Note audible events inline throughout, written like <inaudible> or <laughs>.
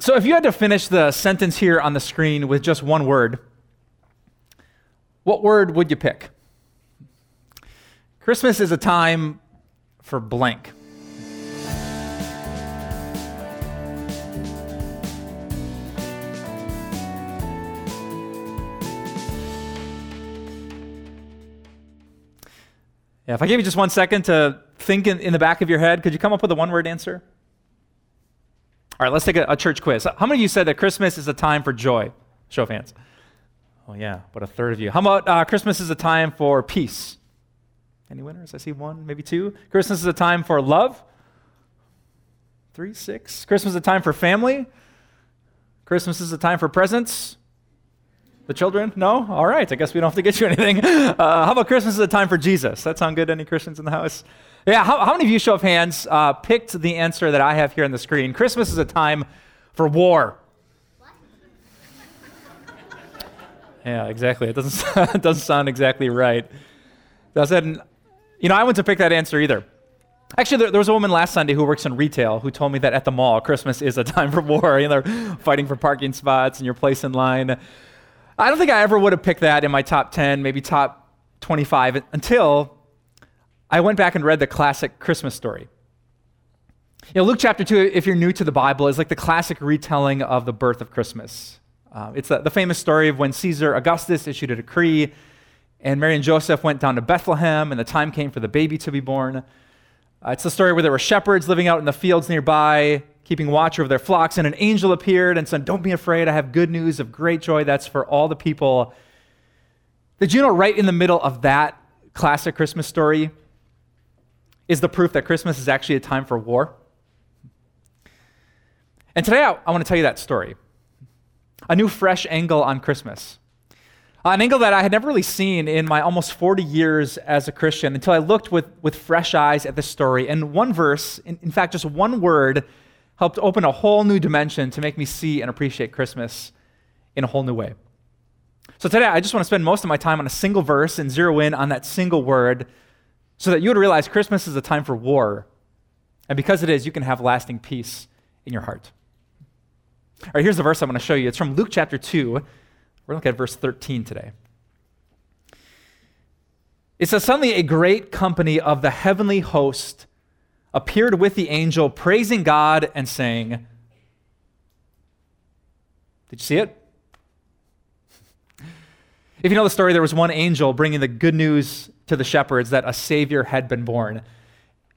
So, if you had to finish the sentence here on the screen with just one word, what word would you pick? Christmas is a time for blank. Yeah, if I gave you just one second to think in, in the back of your head, could you come up with a one word answer? All right, let's take a, a, church quiz. How many of you said that Christmas is a time for joy? Show of hands. Oh, yeah, but a third of you. How about uh, Christmas is a time for peace? Any winners? I see one, maybe two. Christmas is a time for love. Three, six. Christmas is a time for family. Christmas is a time for presents. The children? No? All right. I guess we don't have to get you anything. <laughs> Uh, how about Christmas is a time for Jesus? That sound good? Any Christians in the house? Yeah, how, how many of you, show of hands, uh, picked the answer that I have here on the screen? Christmas is a time for war. yeah, exactly. It doesn't, <laughs> it doesn't sound exactly right. Does it? You know, I went to pick that answer either. Actually, there, there, was a woman last Sunday who works in retail who told me that at the mall, Christmas is a <laughs> time for war. You know, they're fighting for parking spots and your place in line. I don't think I ever would have picked that in my top 10, maybe top 25 until I went back and read the classic Christmas story. You know, Luke chapter 2, if you're new to the Bible, is like the classic retelling of the birth of Christmas. Uh, it's the, the famous story of when Caesar Augustus issued a decree, and Mary and Joseph went down to Bethlehem, and the time came for the baby to be born. Uh, it's the story where there were shepherds living out in the fields nearby, keeping watch over their flocks, and an angel appeared and said, Don't be afraid, I have good news of great joy that's for all the people. Did you know right in the middle of that classic Christmas story is the proof that Christmas is actually a time for war. And today I, I want to tell you that story a new, fresh angle on Christmas. Uh, an angle that I had never really seen in my almost 40 years as a Christian until I looked with, with fresh eyes at this story. And one verse, in, in fact, just one word, helped open a whole new dimension to make me see and appreciate Christmas in a whole new way. So today, I just want to spend most of my time on a single verse and zero in on that single word so that you would realize Christmas is a time for war. And because it is, you can have lasting peace in your heart. All right, here's the verse I want to show you. It's from Luke chapter 2. We're going to look at verse 13 today. It says, Suddenly a great company of the heavenly host appeared with the angel, praising God and saying, Did you see it? If you know the story, there was one angel bringing the good news to the shepherds that a Savior had been born.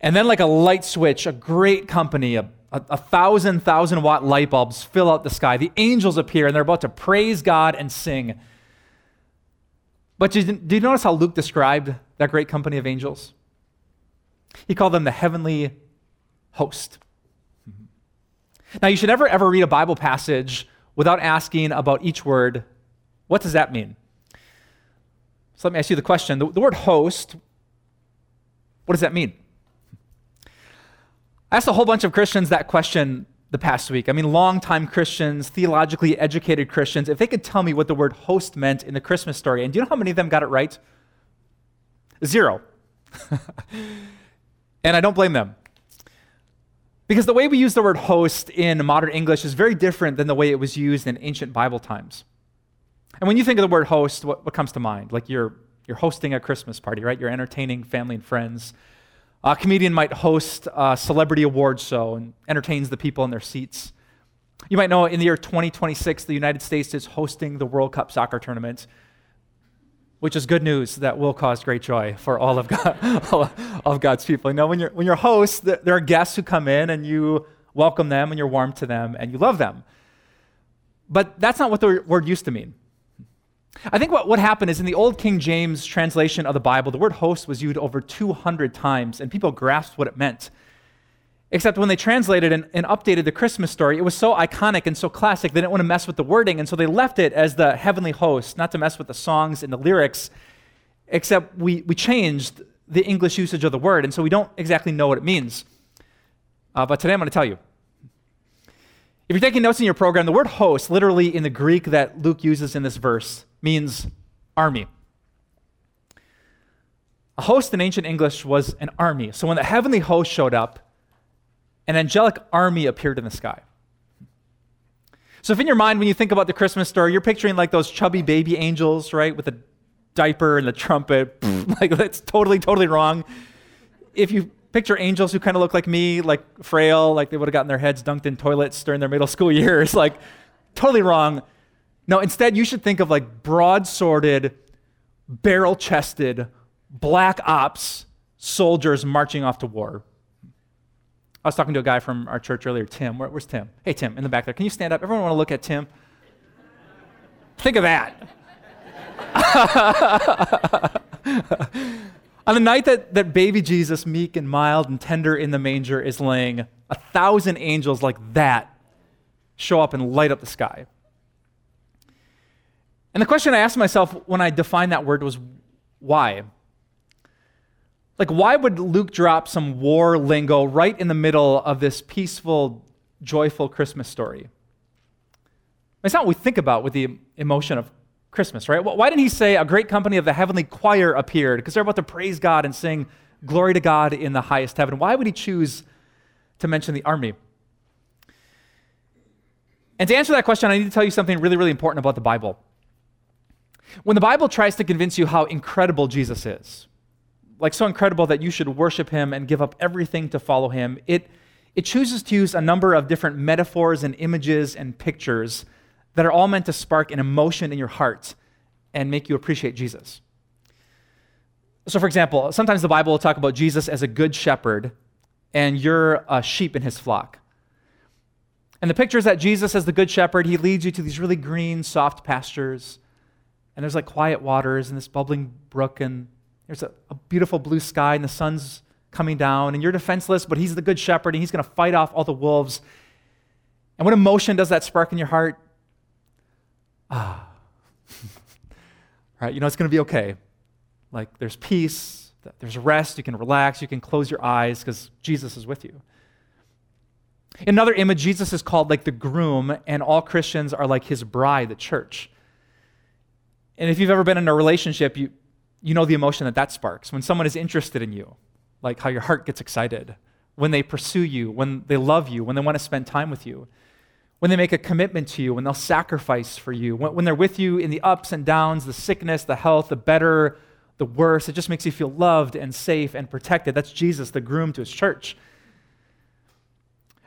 And then, like a light switch, a great company, a, a, a, thousand, thousand watt light bulbs fill out the sky. The angels appear and they're about to praise God and sing. But did you notice how Luke described that great company of angels? He called them the heavenly host. Mm-hmm. Now, you should never ever read a Bible passage without asking about each word what does that mean? So let me ask you the question the, the word host, what does that mean? I asked a whole bunch of Christians that question the past week. I mean, longtime Christians, theologically educated Christians, if they could tell me what the word host meant in the Christmas story. And do you know how many of them got it right? Zero. <laughs> and I don't blame them. Because the way we use the word host in modern English is very different than the way it was used in ancient Bible times. And when you think of the word host, what, what comes to mind? Like you're, you're hosting a Christmas party, right? You're entertaining family and friends. A comedian might host a celebrity awards show and entertains the people in their seats. You might know in the year 2026, the United States is hosting the World Cup soccer tournament, which is good news that will cause great joy for all of, God, <laughs> all of God's people. You know, when you're, when you're host, there are guests who come in and you welcome them and you're warm to them and you love them. But that's not what the word used to mean. I think what, what happened is in the Old King James translation of the Bible, the word host was used over 200 times, and people grasped what it meant. Except when they translated and, and, updated the Christmas story, it was so iconic and so classic, they didn't want to mess with the wording, and so they left it as the heavenly host, not to mess with the songs and the lyrics, except we, we changed the English usage of the word, and so we don't exactly know what it means. Uh, but today I'm going to tell you. If you're taking notes in your program, the word host, literally in the Greek that Luke uses in this verse, means army. A host in ancient English was an army. So when the heavenly host showed up, an angelic army appeared in the sky. So, if in your mind, when you think about the Christmas story, you're picturing like those chubby baby angels, right, with the diaper and the trumpet, <laughs> like that's totally, totally wrong. If you picture angels who kind of look like me, like frail, like they would have gotten their heads dunked in toilets during their middle school <laughs> years, like totally wrong. No, instead, you should think of like broad-sworded, barrel-chested, black ops soldiers marching off to war. I was talking to a guy from our church earlier, Tim. Where, where's Tim? Hey, Tim, in the back there. Can you stand up? Everyone want to look at Tim? Think of that. <laughs> On the night that, that baby Jesus, meek and mild and tender in the manger, is laying, a thousand angels like that show up and light up the sky. And the question I asked myself when I defined that word was why? Like, why would Luke drop some war lingo right in the middle of this peaceful, joyful Christmas story? It's not what we think about with the emotion of Christmas, right? Why didn't he say a great company of the heavenly choir appeared? Because they're about to praise God and sing glory to God in the highest heaven. Why would he choose to mention the army? And to answer that question, I need to tell you something really, really important about the Bible. When the Bible tries to convince you how incredible Jesus is, like so incredible that you should worship him and give up everything to follow him, it, it chooses to use a number of different metaphors and images and pictures that are all meant to spark an emotion in your heart and make you appreciate Jesus. So, for example, sometimes the Bible will talk about Jesus as a good shepherd and you're a sheep in his flock. And the picture is that Jesus, as the good shepherd, he leads you to these really green, soft pastures. And there's like quiet waters and this bubbling brook, and there's a, a beautiful blue sky, and the sun's coming down, and you're defenseless, but he's the good shepherd, and he's going to fight off all the wolves. And what emotion does that spark in your heart? ah, <laughs> right, you know it's going to be okay. Like there's peace, there's rest, you can relax, you can close your eyes because Jesus is with you. In another image, Jesus is called like the groom, and all Christians are like his bride, the church. And if you've ever been in a relationship, you, you know the emotion that that sparks. When someone is interested in you, like how your heart gets excited, when they pursue you, when they love you, when they want to spend time with you when they make a commitment to you, when they'll sacrifice for you, when, when, they're with you in the ups and downs, the sickness, the health, the better, the worse, it just makes you feel loved and safe and protected. That's Jesus, the groom to his church.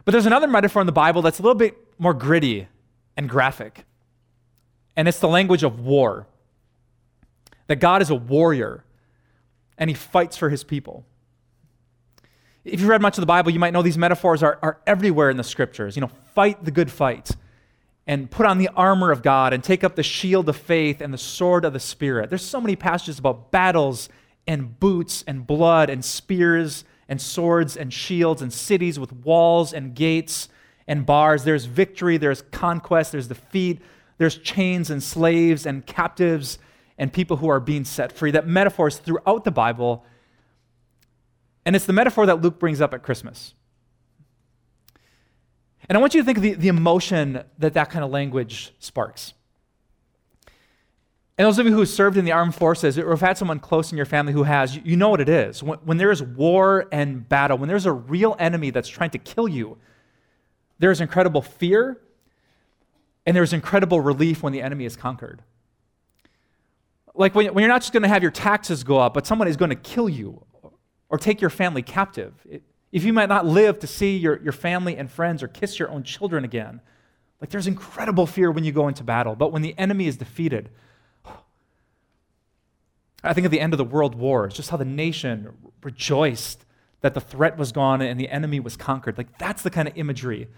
But there's another metaphor in the Bible that's a little bit more gritty and graphic, and it's the language of war. That God is a warrior and he fights for his people. If you've read much of the Bible, you might know these metaphors are, are everywhere in the scriptures. You know, fight the good fight and put on the armor of God and take up the shield of faith and the sword of the Spirit. There's so many passages about battles and boots and blood and spears and swords and shields and cities with walls and gates and bars. There's victory, there's conquest, there's defeat, there's chains and slaves and captives and people who are being set free. That metaphors throughout the Bible and it's the metaphor that Luke brings up at Christmas. And I want you to think of the, the emotion that that kind of language sparks. And those of you who served in the armed forces or have had someone close in your family who has, you, know what it is. When, when there is war and battle, when there's a real enemy that's trying to kill you, there is incredible fear and there's incredible relief when the enemy is conquered. Like when, when you're not just going to have your taxes go up, but someone is going to kill you or take your family captive. If you might not live to see your, your family and friends or kiss your own children again, like there's incredible fear when you go into battle. But when the enemy is defeated, I think of the end of the world wars, just how the nation rejoiced that the threat was gone and the enemy was conquered. Like that's the kind of imagery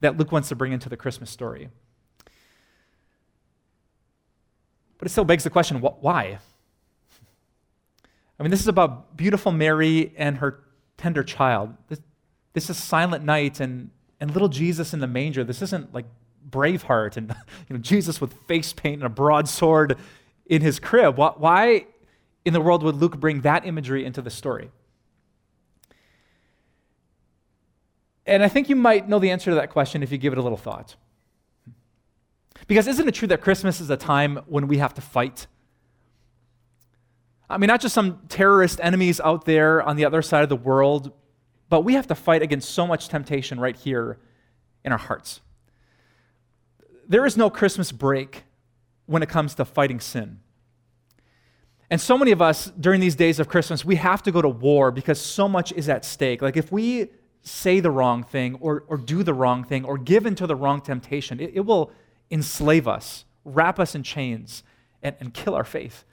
that Luke wants to bring into the Christmas story. But it still begs the question why? I mean, this is about beautiful Mary and her tender child. This, this is Silent Night and, and little Jesus in the manger. This isn't like Braveheart and <laughs> you know, Jesus with face paint and a broadsword in his crib. Why in the world would Luke bring that imagery into the story? And I think you might know the answer to that question if you give it a little thought. Because isn't it true that Christmas is a time when we have to fight I mean, not just some terrorist enemies out there on the other side of the world, but we have to fight against so much temptation right here in our hearts. there is no Christmas break when it comes to fighting sin. And so many of us during these days of Christmas, we have to go to war because so much is at stake. Like if we say the wrong thing or, or do the wrong thing or give into the wrong temptation, it, it will enslave us, wrap us in chains, and, and kill our faith.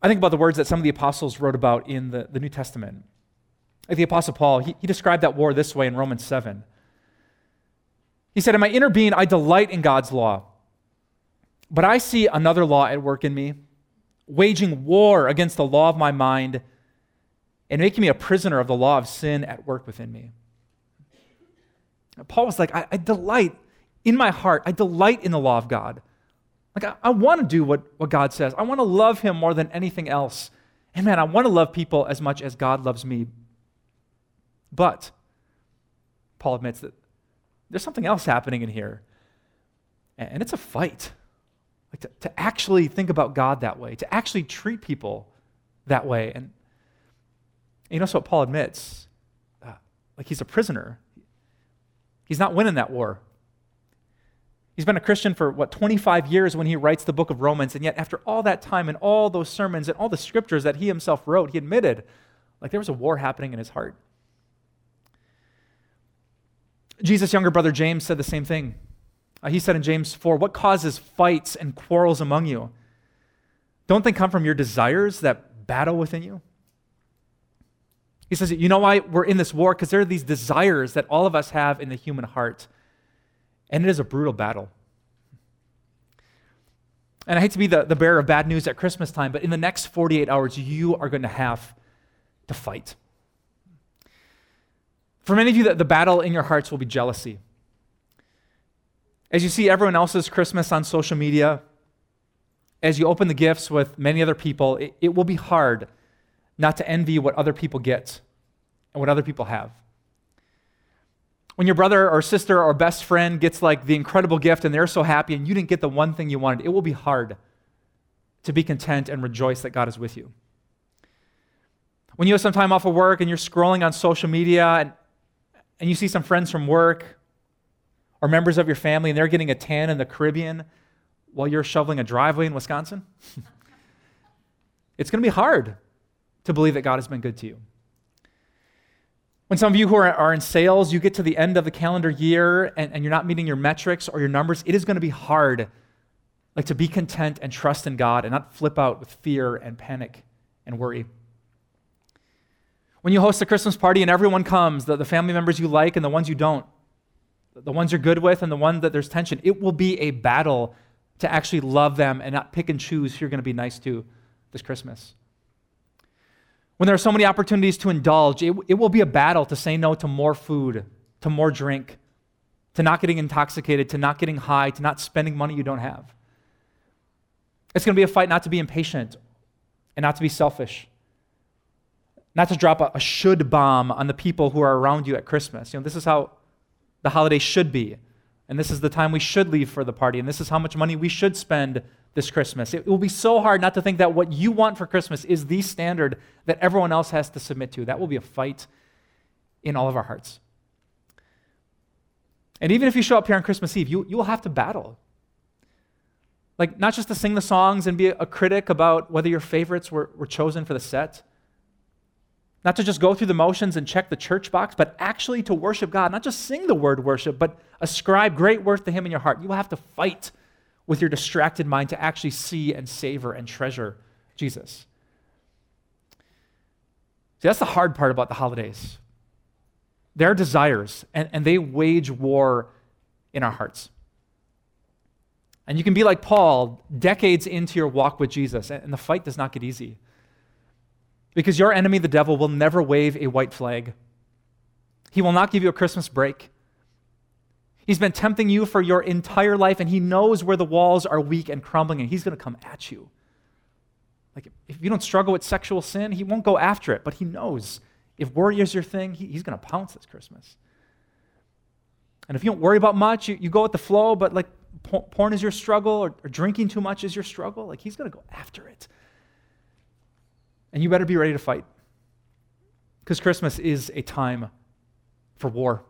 I think about the words that some of the apostles wrote about in the, the New Testament. Like the Apostle Paul, he, he described that war this way in Romans 7. He said, In my inner being, I delight in God's law. But I see another law at work in me, waging war against the law of my mind and making me a prisoner of the law of sin at work within me. Paul was like, I, I delight in my heart, I delight in the law of God. Like, I, I want to do what, what God says. I want to love Him more than anything else. And man, I want to love people as much as God loves me. But Paul admits that there's something else happening in here, and it's a fight. Like to, to actually think about God that way, to actually treat people that way. And you know what Paul admits? Uh, like he's a prisoner. He's not winning that war. He's been a Christian for, what, 25 years when he writes the book of Romans, and yet after all that time and all those sermons and all the scriptures that he himself wrote, he admitted, like, there was a war happening in his heart. Jesus' younger brother James said the same thing. Uh, he said in James 4, What causes fights and quarrels among you? Don't they come from your desires that battle within you? He says, You know why we're in this war? Because there are these desires that all of us have in the human heart. And it is a brutal battle. And I hate to be the, the bearer of bad news at Christmas time, but in the next 48 hours, you are going to have to fight. For many of you, the, the battle in your hearts will be jealousy. As you see everyone else's Christmas on social media, as you open the gifts with many other people, it, it will be hard not to envy what other people get and what other people have. When your brother or sister or best friend gets like the incredible gift and they're so happy and you didn't get the one thing you wanted, it will be hard to be content and rejoice that God is with you. When you have some time off of work and you're scrolling on social media and, and you see some friends from work or members of your family and they're getting a tan in the Caribbean while you're shoveling a driveway in Wisconsin? <laughs> it's going to be hard to believe that God has been good to you. When some of you who are, are in sales, you get to the end of the calendar year and, and you're not meeting your metrics or your numbers, it is going to be hard like to be content and trust in God and not flip out with fear and panic and worry. When you host a Christmas party and everyone comes, the, the family members you like and the ones you don't, the ones you're good with and the one that there's tension, it will be a battle to actually love them and not pick and choose who you're going to be nice to this Christmas. When there are so many opportunities to indulge, it, it will be a battle to say no to more food, to more drink, to not getting intoxicated, to not getting high, to not spending money you don't have. It's going to be a fight not to be impatient and not to be selfish, not to drop a, a should bomb on the people who are around you at Christmas. You know, this is how the holiday should be. And this is the time we should leave for the party. And this is how much money we should spend this Christmas. It will be so hard not to think that what you want for Christmas is the standard that everyone else has to submit to. That will be a fight in all of our hearts. And even if you show up here on Christmas Eve, you, you will have to battle. Like, not just to sing the songs and be a critic about whether your favorites were, were chosen for the set, not to just go through the motions and check the church box, but actually to worship God, not just sing the word worship, but ascribe great worth to Him in your heart. You will have to fight with your distracted mind to actually see and savor and treasure Jesus. See, that's the hard part about the holidays. There are desires, and, and they wage war in our hearts. And you can be like Paul decades into your walk with Jesus, and the fight does not get easy. Because your enemy, the devil, will never wave a white flag. He will not give you a Christmas break. He's been tempting you for your entire life, and he knows where the walls are weak and crumbling, and he's going to come at you. Like, if you don't struggle with sexual sin, he won't go after it, but he knows if worry is your thing, he, he's going to pounce this Christmas. And if you don't worry about much, you, you go with the flow, but like porn is your struggle or, or drinking too much is your struggle, like he's going to go after it. And you better be ready to fight. Because Christmas is a time for war.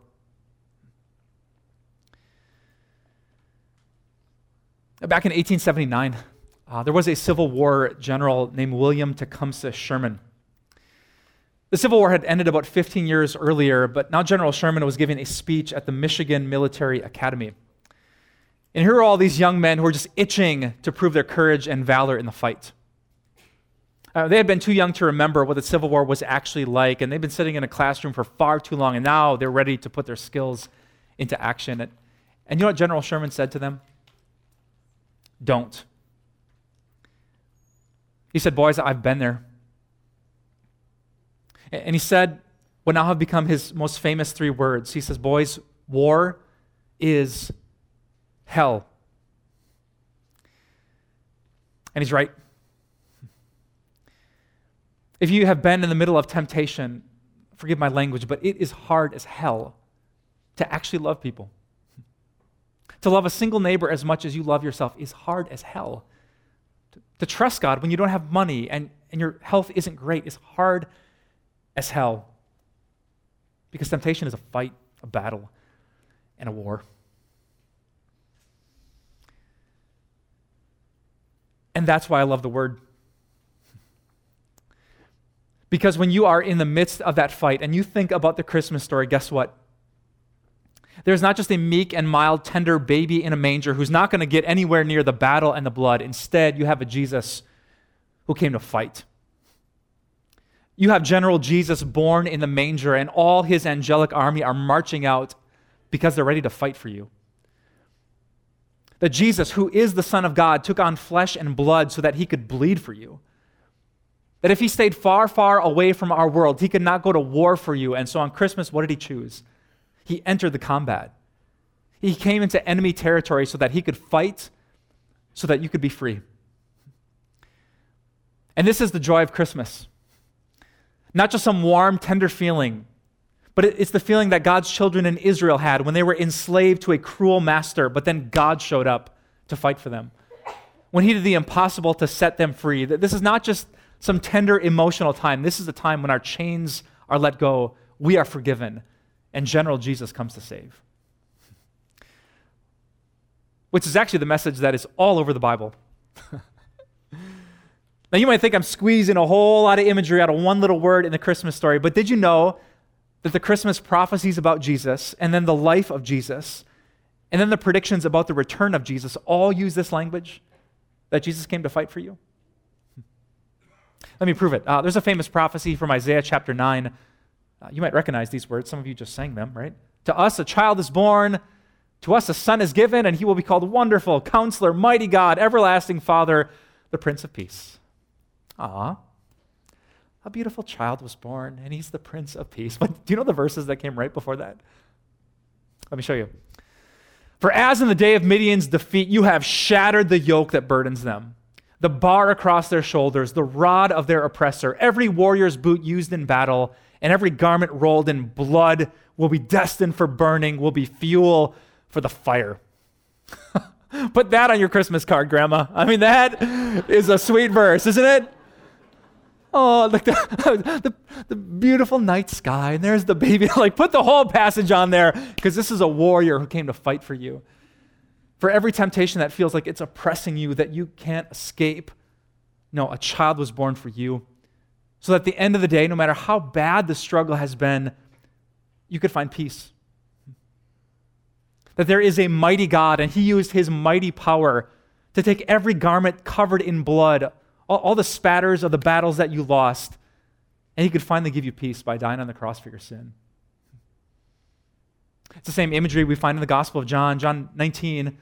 Back in 1879, uh, there was a Civil War general named William Tecumseh Sherman. The Civil War had ended about 15 years earlier, but now General Sherman was giving a speech at the Michigan Military Academy. And here are all these young men who were just itching to prove their courage and valor in the fight. Uh, they had been too young to remember what the Civil War was actually like, and they'd been sitting in a classroom for far too long, and now they're ready to put their skills into action. And, and you know what General Sherman said to them? Don't. He said, Boys, I've been there. And he said what now have become his most famous three words. He says, Boys, war is hell. And he's right. If you have been in the middle of temptation, forgive my language, but it is hard as hell to actually love people. To love a single neighbor as much as you love yourself is hard as hell. To, trust God when you don't have money and, and your health isn't great is hard as hell. Because temptation is a fight, a battle, and a war. And that's why I love the word. Because when you are in the midst of that fight and you think about the Christmas story, guess what? There's not just a meek and mild, tender baby in a manger who's not going to get anywhere near the battle and the blood. Instead, you have a Jesus who came to fight. You have General Jesus born in the manger, and all his angelic army are marching out because they're ready to fight for you. That Jesus, who is the Son of God, took on flesh and blood so that he could bleed for you. That if he stayed far, far away from our world, he could not go to war for you. And so on Christmas, what did he choose? He entered the combat. He came into enemy territory so that he could fight, so that you could be free. And this is the joy of Christmas. Not just some warm, tender feeling, but it's the feeling that God's children in Israel had when they were enslaved to a cruel master, but then God showed up to fight for them. When he did the impossible to set them free. This is not just some tender emotional time. This is the time when our chains are let go, we are forgiven, and General Jesus comes to save. Which is actually the message that is all over the Bible. <laughs> now, you might think I'm squeezing a whole lot of imagery out of one little word in the Christmas story, but did you know that the Christmas prophecies about Jesus, and then the life of Jesus, and then the predictions about the return of Jesus all use this language that Jesus came to fight for you? <laughs> Let me prove it. Uh, there's a famous prophecy from Isaiah chapter 9. Uh, you might recognize these words. Some of you just sang them, right? To us a child is born, to us a son is given, and he will be called Wonderful, Counselor, Mighty God, Everlasting Father, the Prince of Peace. Ah, a beautiful child was born, and he's the Prince of Peace. But do you know the verses that came right before that? Let me show you. For as in the day of Midian's defeat, you have shattered the yoke that burdens them the bar across their shoulders, the rod of their oppressor, every warrior's boot used in battle, and every garment rolled in blood will be destined for burning, will be fuel for the fire. <laughs> Put that on your Christmas card, Grandma. I mean, that is a sweet verse, isn't it? Oh, like the, <laughs> the, the, beautiful night sky, and there's the baby. <laughs> Like, put the whole passage on there because this is a warrior who came to fight for you for every temptation that feels like it's oppressing you, that you can't escape. No, a child was born for you. So that at the end of the day, no matter how bad the struggle has been, you could find peace. That there is a mighty God, and He used His mighty power to take every garment covered in blood, all, all the spatters of the battles that you lost, and He could finally give you peace by dying on the cross for your sin. It's the same imagery we find in the Gospel of John, John 19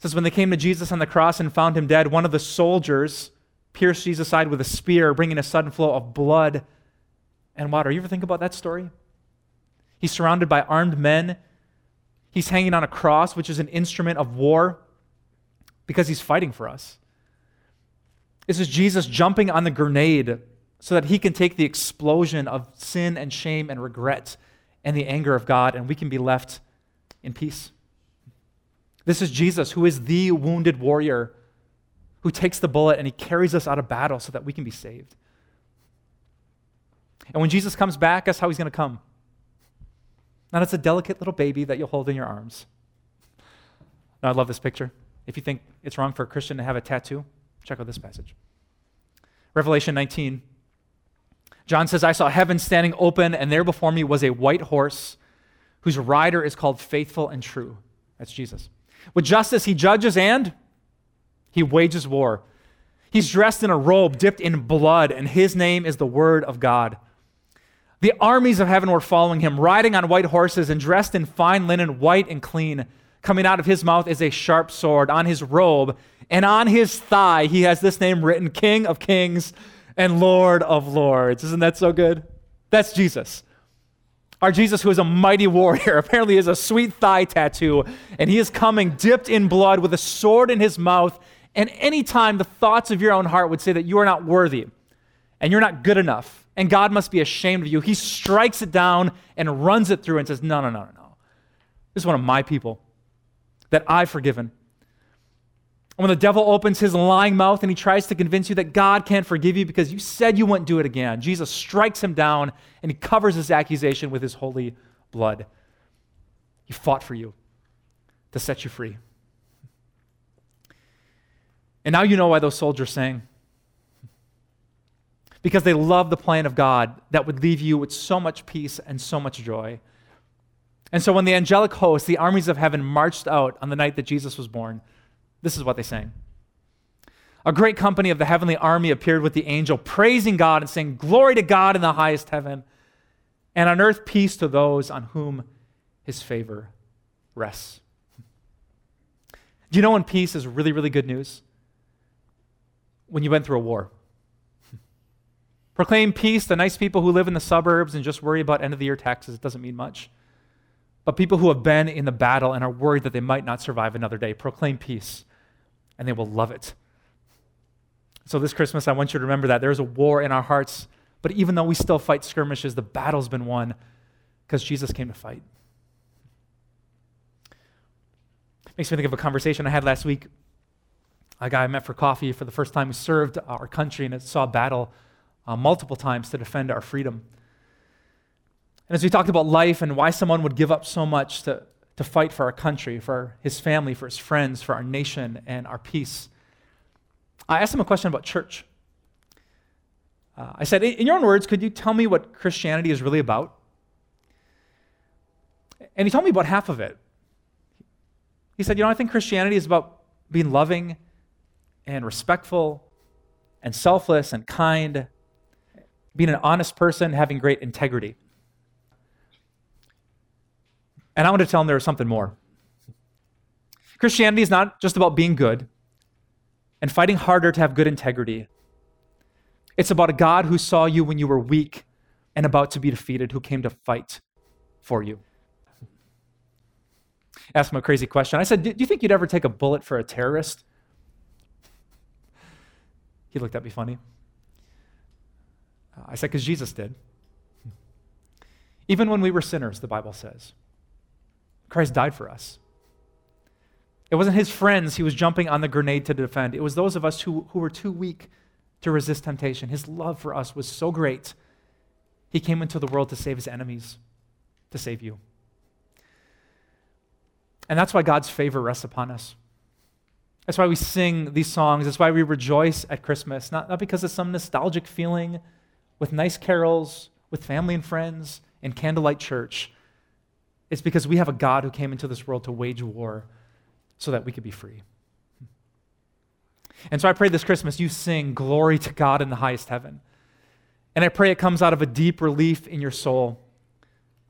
says, When they came to Jesus on the cross and found him dead, one of the soldiers pierced Jesus' side with a spear, bringing a sudden flow of blood and water. You ever think about that story? He's surrounded by armed men. He's hanging on a cross, which is an instrument of war, because he's fighting for us. This is Jesus jumping on the grenade so that he can take the explosion of sin and shame and regret and the anger of God, and we can be left in peace. This is Jesus, who is the wounded warrior, who takes the bullet and he carries us out of battle so that we can be saved. And when Jesus comes back, guess how he's going to come? Not as a delicate little baby that you'll hold in your arms. Now, I love this picture. if you think it's wrong for a Christian to have a tattoo, check out this passage. Revelation 19. John says, I saw heaven standing open, and there before me was a white horse whose rider is called Faithful and True. That's Jesus. With justice, he judges and he wages war. He's dressed in a robe dipped in blood, and his name is the Word of God. The armies of heaven were following him, riding on white horses and dressed in fine linen, white and clean. Coming out of his mouth is a sharp sword. On his robe and on his thigh, he has this name written King of Kings and Lord of Lords. Isn't that so good? That's Jesus. Our Jesus, who is a mighty warrior, <laughs> apparently has a sweet thigh tattoo, and he is coming dipped in blood with a sword in his mouth. And anytime the thoughts of your own heart would say that you are not worthy and you're not good enough, and God must be ashamed of you, he strikes it down and runs it through and says, No, no, no, no, no. This is one of my people that I've forgiven. And when the devil opens his lying mouth and he tries to convince you that God can't forgive you because you said you wouldn't do it again, Jesus strikes him down and he covers his accusation with his holy blood. He fought for you to set you free. And now you know why those soldiers sang. Because they love the plan of God that would leave you with so much peace and so much joy. And so when the angelic host, the armies of heaven, marched out on the night that Jesus was born, this is what they sang. A great company of the heavenly army appeared with the angel, praising God and saying, Glory to God in the highest heaven, and on earth peace to those on whom his favor rests. Do you know when peace is really, really good news? When you went through a war. <laughs> Proclaim peace to nice people who live in the suburbs and just worry about end of the year taxes. It doesn't mean much. But people who have been in the battle and are worried that they might not survive another day, proclaim peace, and they will love it. So, this Christmas, I want you to remember that there's a war in our hearts, but even though we still fight skirmishes, the battle's been won because Jesus came to fight. Makes me think of a conversation I had last week. A guy I met for coffee for the first time who served our country and saw battle uh, multiple times to defend our freedom. And as we talked about life and why someone would give up so much to, to fight for our country, for his family, for his friends, for our nation, and our peace, I asked him a question about church. Uh, I said, In your own words, could you tell me what Christianity is really about? And he told me about half of it. He said, You know, I think Christianity is about being loving and respectful and selfless and kind, being an honest person, having great integrity. And I want to tell them there was something more. Christianity is not just about being good and fighting harder to have good integrity. It's about a God who saw you when you were weak and about to be defeated, who came to fight for you. Ask him a crazy question. I said, Do you think you'd ever take a bullet for a terrorist? He looked at me funny. I said, Because Jesus did. Even when we were sinners, the Bible says. Christ died for us. It wasn't his friends he was jumping on the grenade to defend. It was those of us who, who were too weak to resist temptation. His love for us was so great, he came into the world to save his enemies, to save you. And that's why God's favor rests upon us. That's why we sing these songs. That's why we rejoice at Christmas, not, not because of some nostalgic feeling with nice carols, with family and friends, in candlelight church. It's because we have a God who came into this world to wage war so that we could be free. And so I pray this Christmas you sing glory to God in the highest heaven. And I pray it comes out of a deep relief in your soul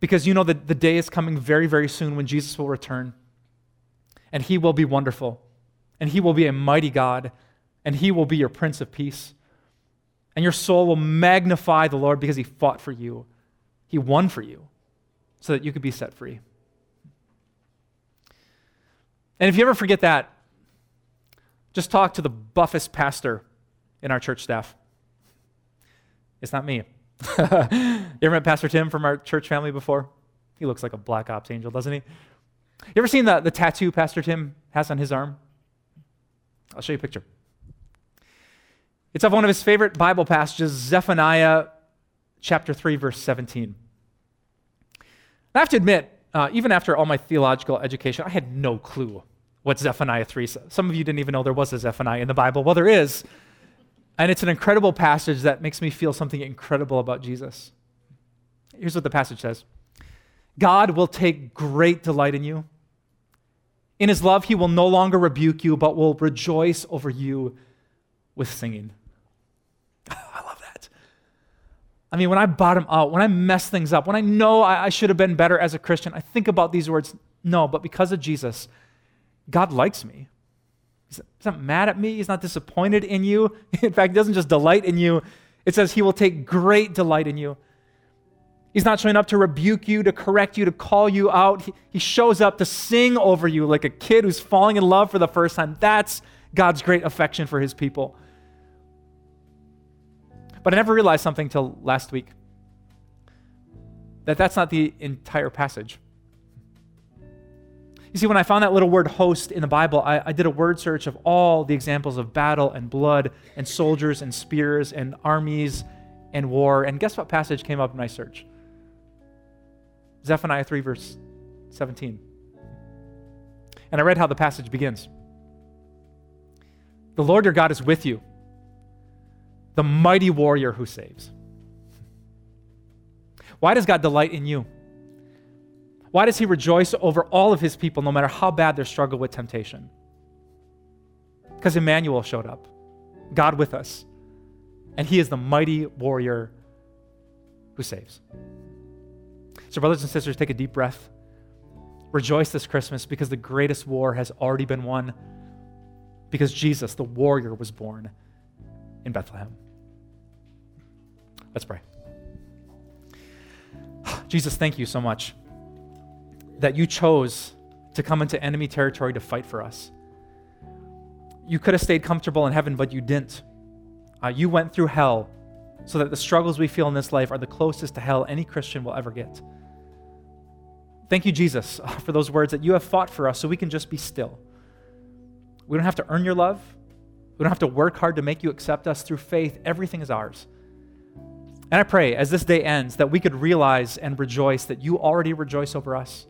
because you know that the day is coming very, very soon when Jesus will return. And he will be wonderful. And he will be a mighty God. And he will be your Prince of Peace. And your soul will magnify the Lord because he fought for you, he won for you so that you could be set free. And if you ever forget that, just talk to the buffest pastor in our church staff. It's not me. <laughs> you ever met Pastor Tim from our church family before? He looks like a black ops angel, doesn't he? You ever seen the, the tattoo Pastor Tim has on his arm? I'll show you a picture. It's of one of his favorite Bible passages, Zephaniah chapter 3, verse 17. I have to admit, uh, even after all my theological education, I had no clue what Zephaniah 3 says. Some of you didn't even know there was a Zephaniah in the Bible. Well, there is. And it's an incredible passage that makes me feel something incredible about Jesus. Here's what the passage says God will take great delight in you. In his love, he will no longer rebuke you, but will rejoice over you with singing. <laughs> I love that. I mean, when I bottom out, when I mess things up, when I know I, I should have been better as a Christian, I think about these words no, but because of Jesus, God likes me. He's not mad at me. He's not disappointed in you. <laughs> In fact, he doesn't just delight in you. It says he will take great delight in you. He's not showing up to rebuke you, to correct you, to call you out. He, he shows up to sing over you like a kid who's falling in love for the first time. That's God's great affection for his people. But I never realized something till last week that that's not the entire passage. You see, when I found that little word host in the Bible, I, I, did a word search of all the examples of battle and blood and soldiers and spears and armies and war. And guess what passage came up in my search? Zephaniah 3, verse 17. And I read how the passage begins The Lord your God is with you, the mighty warrior who saves. Why does God delight in you? Why does he rejoice over all of his people, no matter how bad their struggle with temptation? Because Emmanuel showed up, God with us, and he is the mighty warrior who saves. So, brothers and sisters, take a deep breath. Rejoice this Christmas because the greatest war has already been won, because Jesus, the warrior, was born in Bethlehem. Let's pray. <sighs> Jesus, thank you so much that you chose to come into enemy territory to fight for us. You could have stayed comfortable in heaven, but you didn't. Uh, you went through hell so that the struggles we feel in this life are the closest to hell any Christian will ever get. Thank you, Jesus, <laughs> for those words that you have fought for us so we can just be still. We don't have to earn your love. We don't have to work hard to make you accept us through faith. Everything is ours. And I pray as this day ends that we could realize and rejoice that you already rejoice over us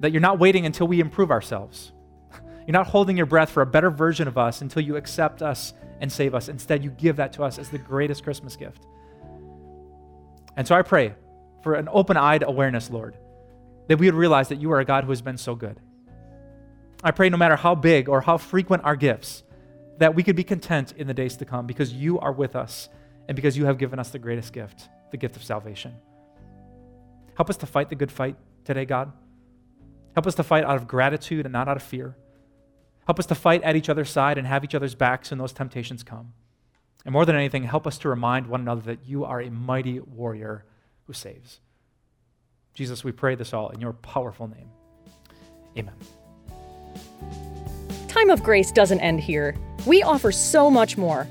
that you're not waiting until we improve ourselves. <laughs> You're not holding your breath for a better version of us until you accept us and save us. Instead, you give that to us as the greatest Christmas gift. And so I pray for an open eyed awareness, Lord, that we would realize that you are a God who has been so good. I pray no matter how big or how frequent our gifts, that we could be content in the days to come because you are with us and because you have given us the greatest gift, the gift of salvation. Help us to fight the good fight today, God. Help us to fight out of gratitude and not out of fear. Help us to fight at each other's side and have each other's backs when those temptations come. And more than anything, help us to remind one another that you are a mighty warrior who saves. Jesus, we pray this all in your powerful name. Amen. Time of Grace doesn't end here. We offer so much more.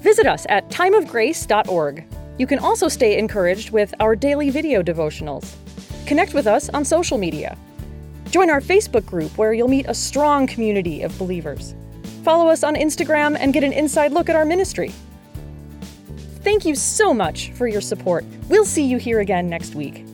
Visit us at timeofgrace.org. You can also stay encouraged with our daily video devotionals. Connect with us on social media Join our Facebook group where you'll meet a strong community of believers. Follow us on Instagram and get an inside look at our ministry. Thank you so much for your support. We'll see you here again next week.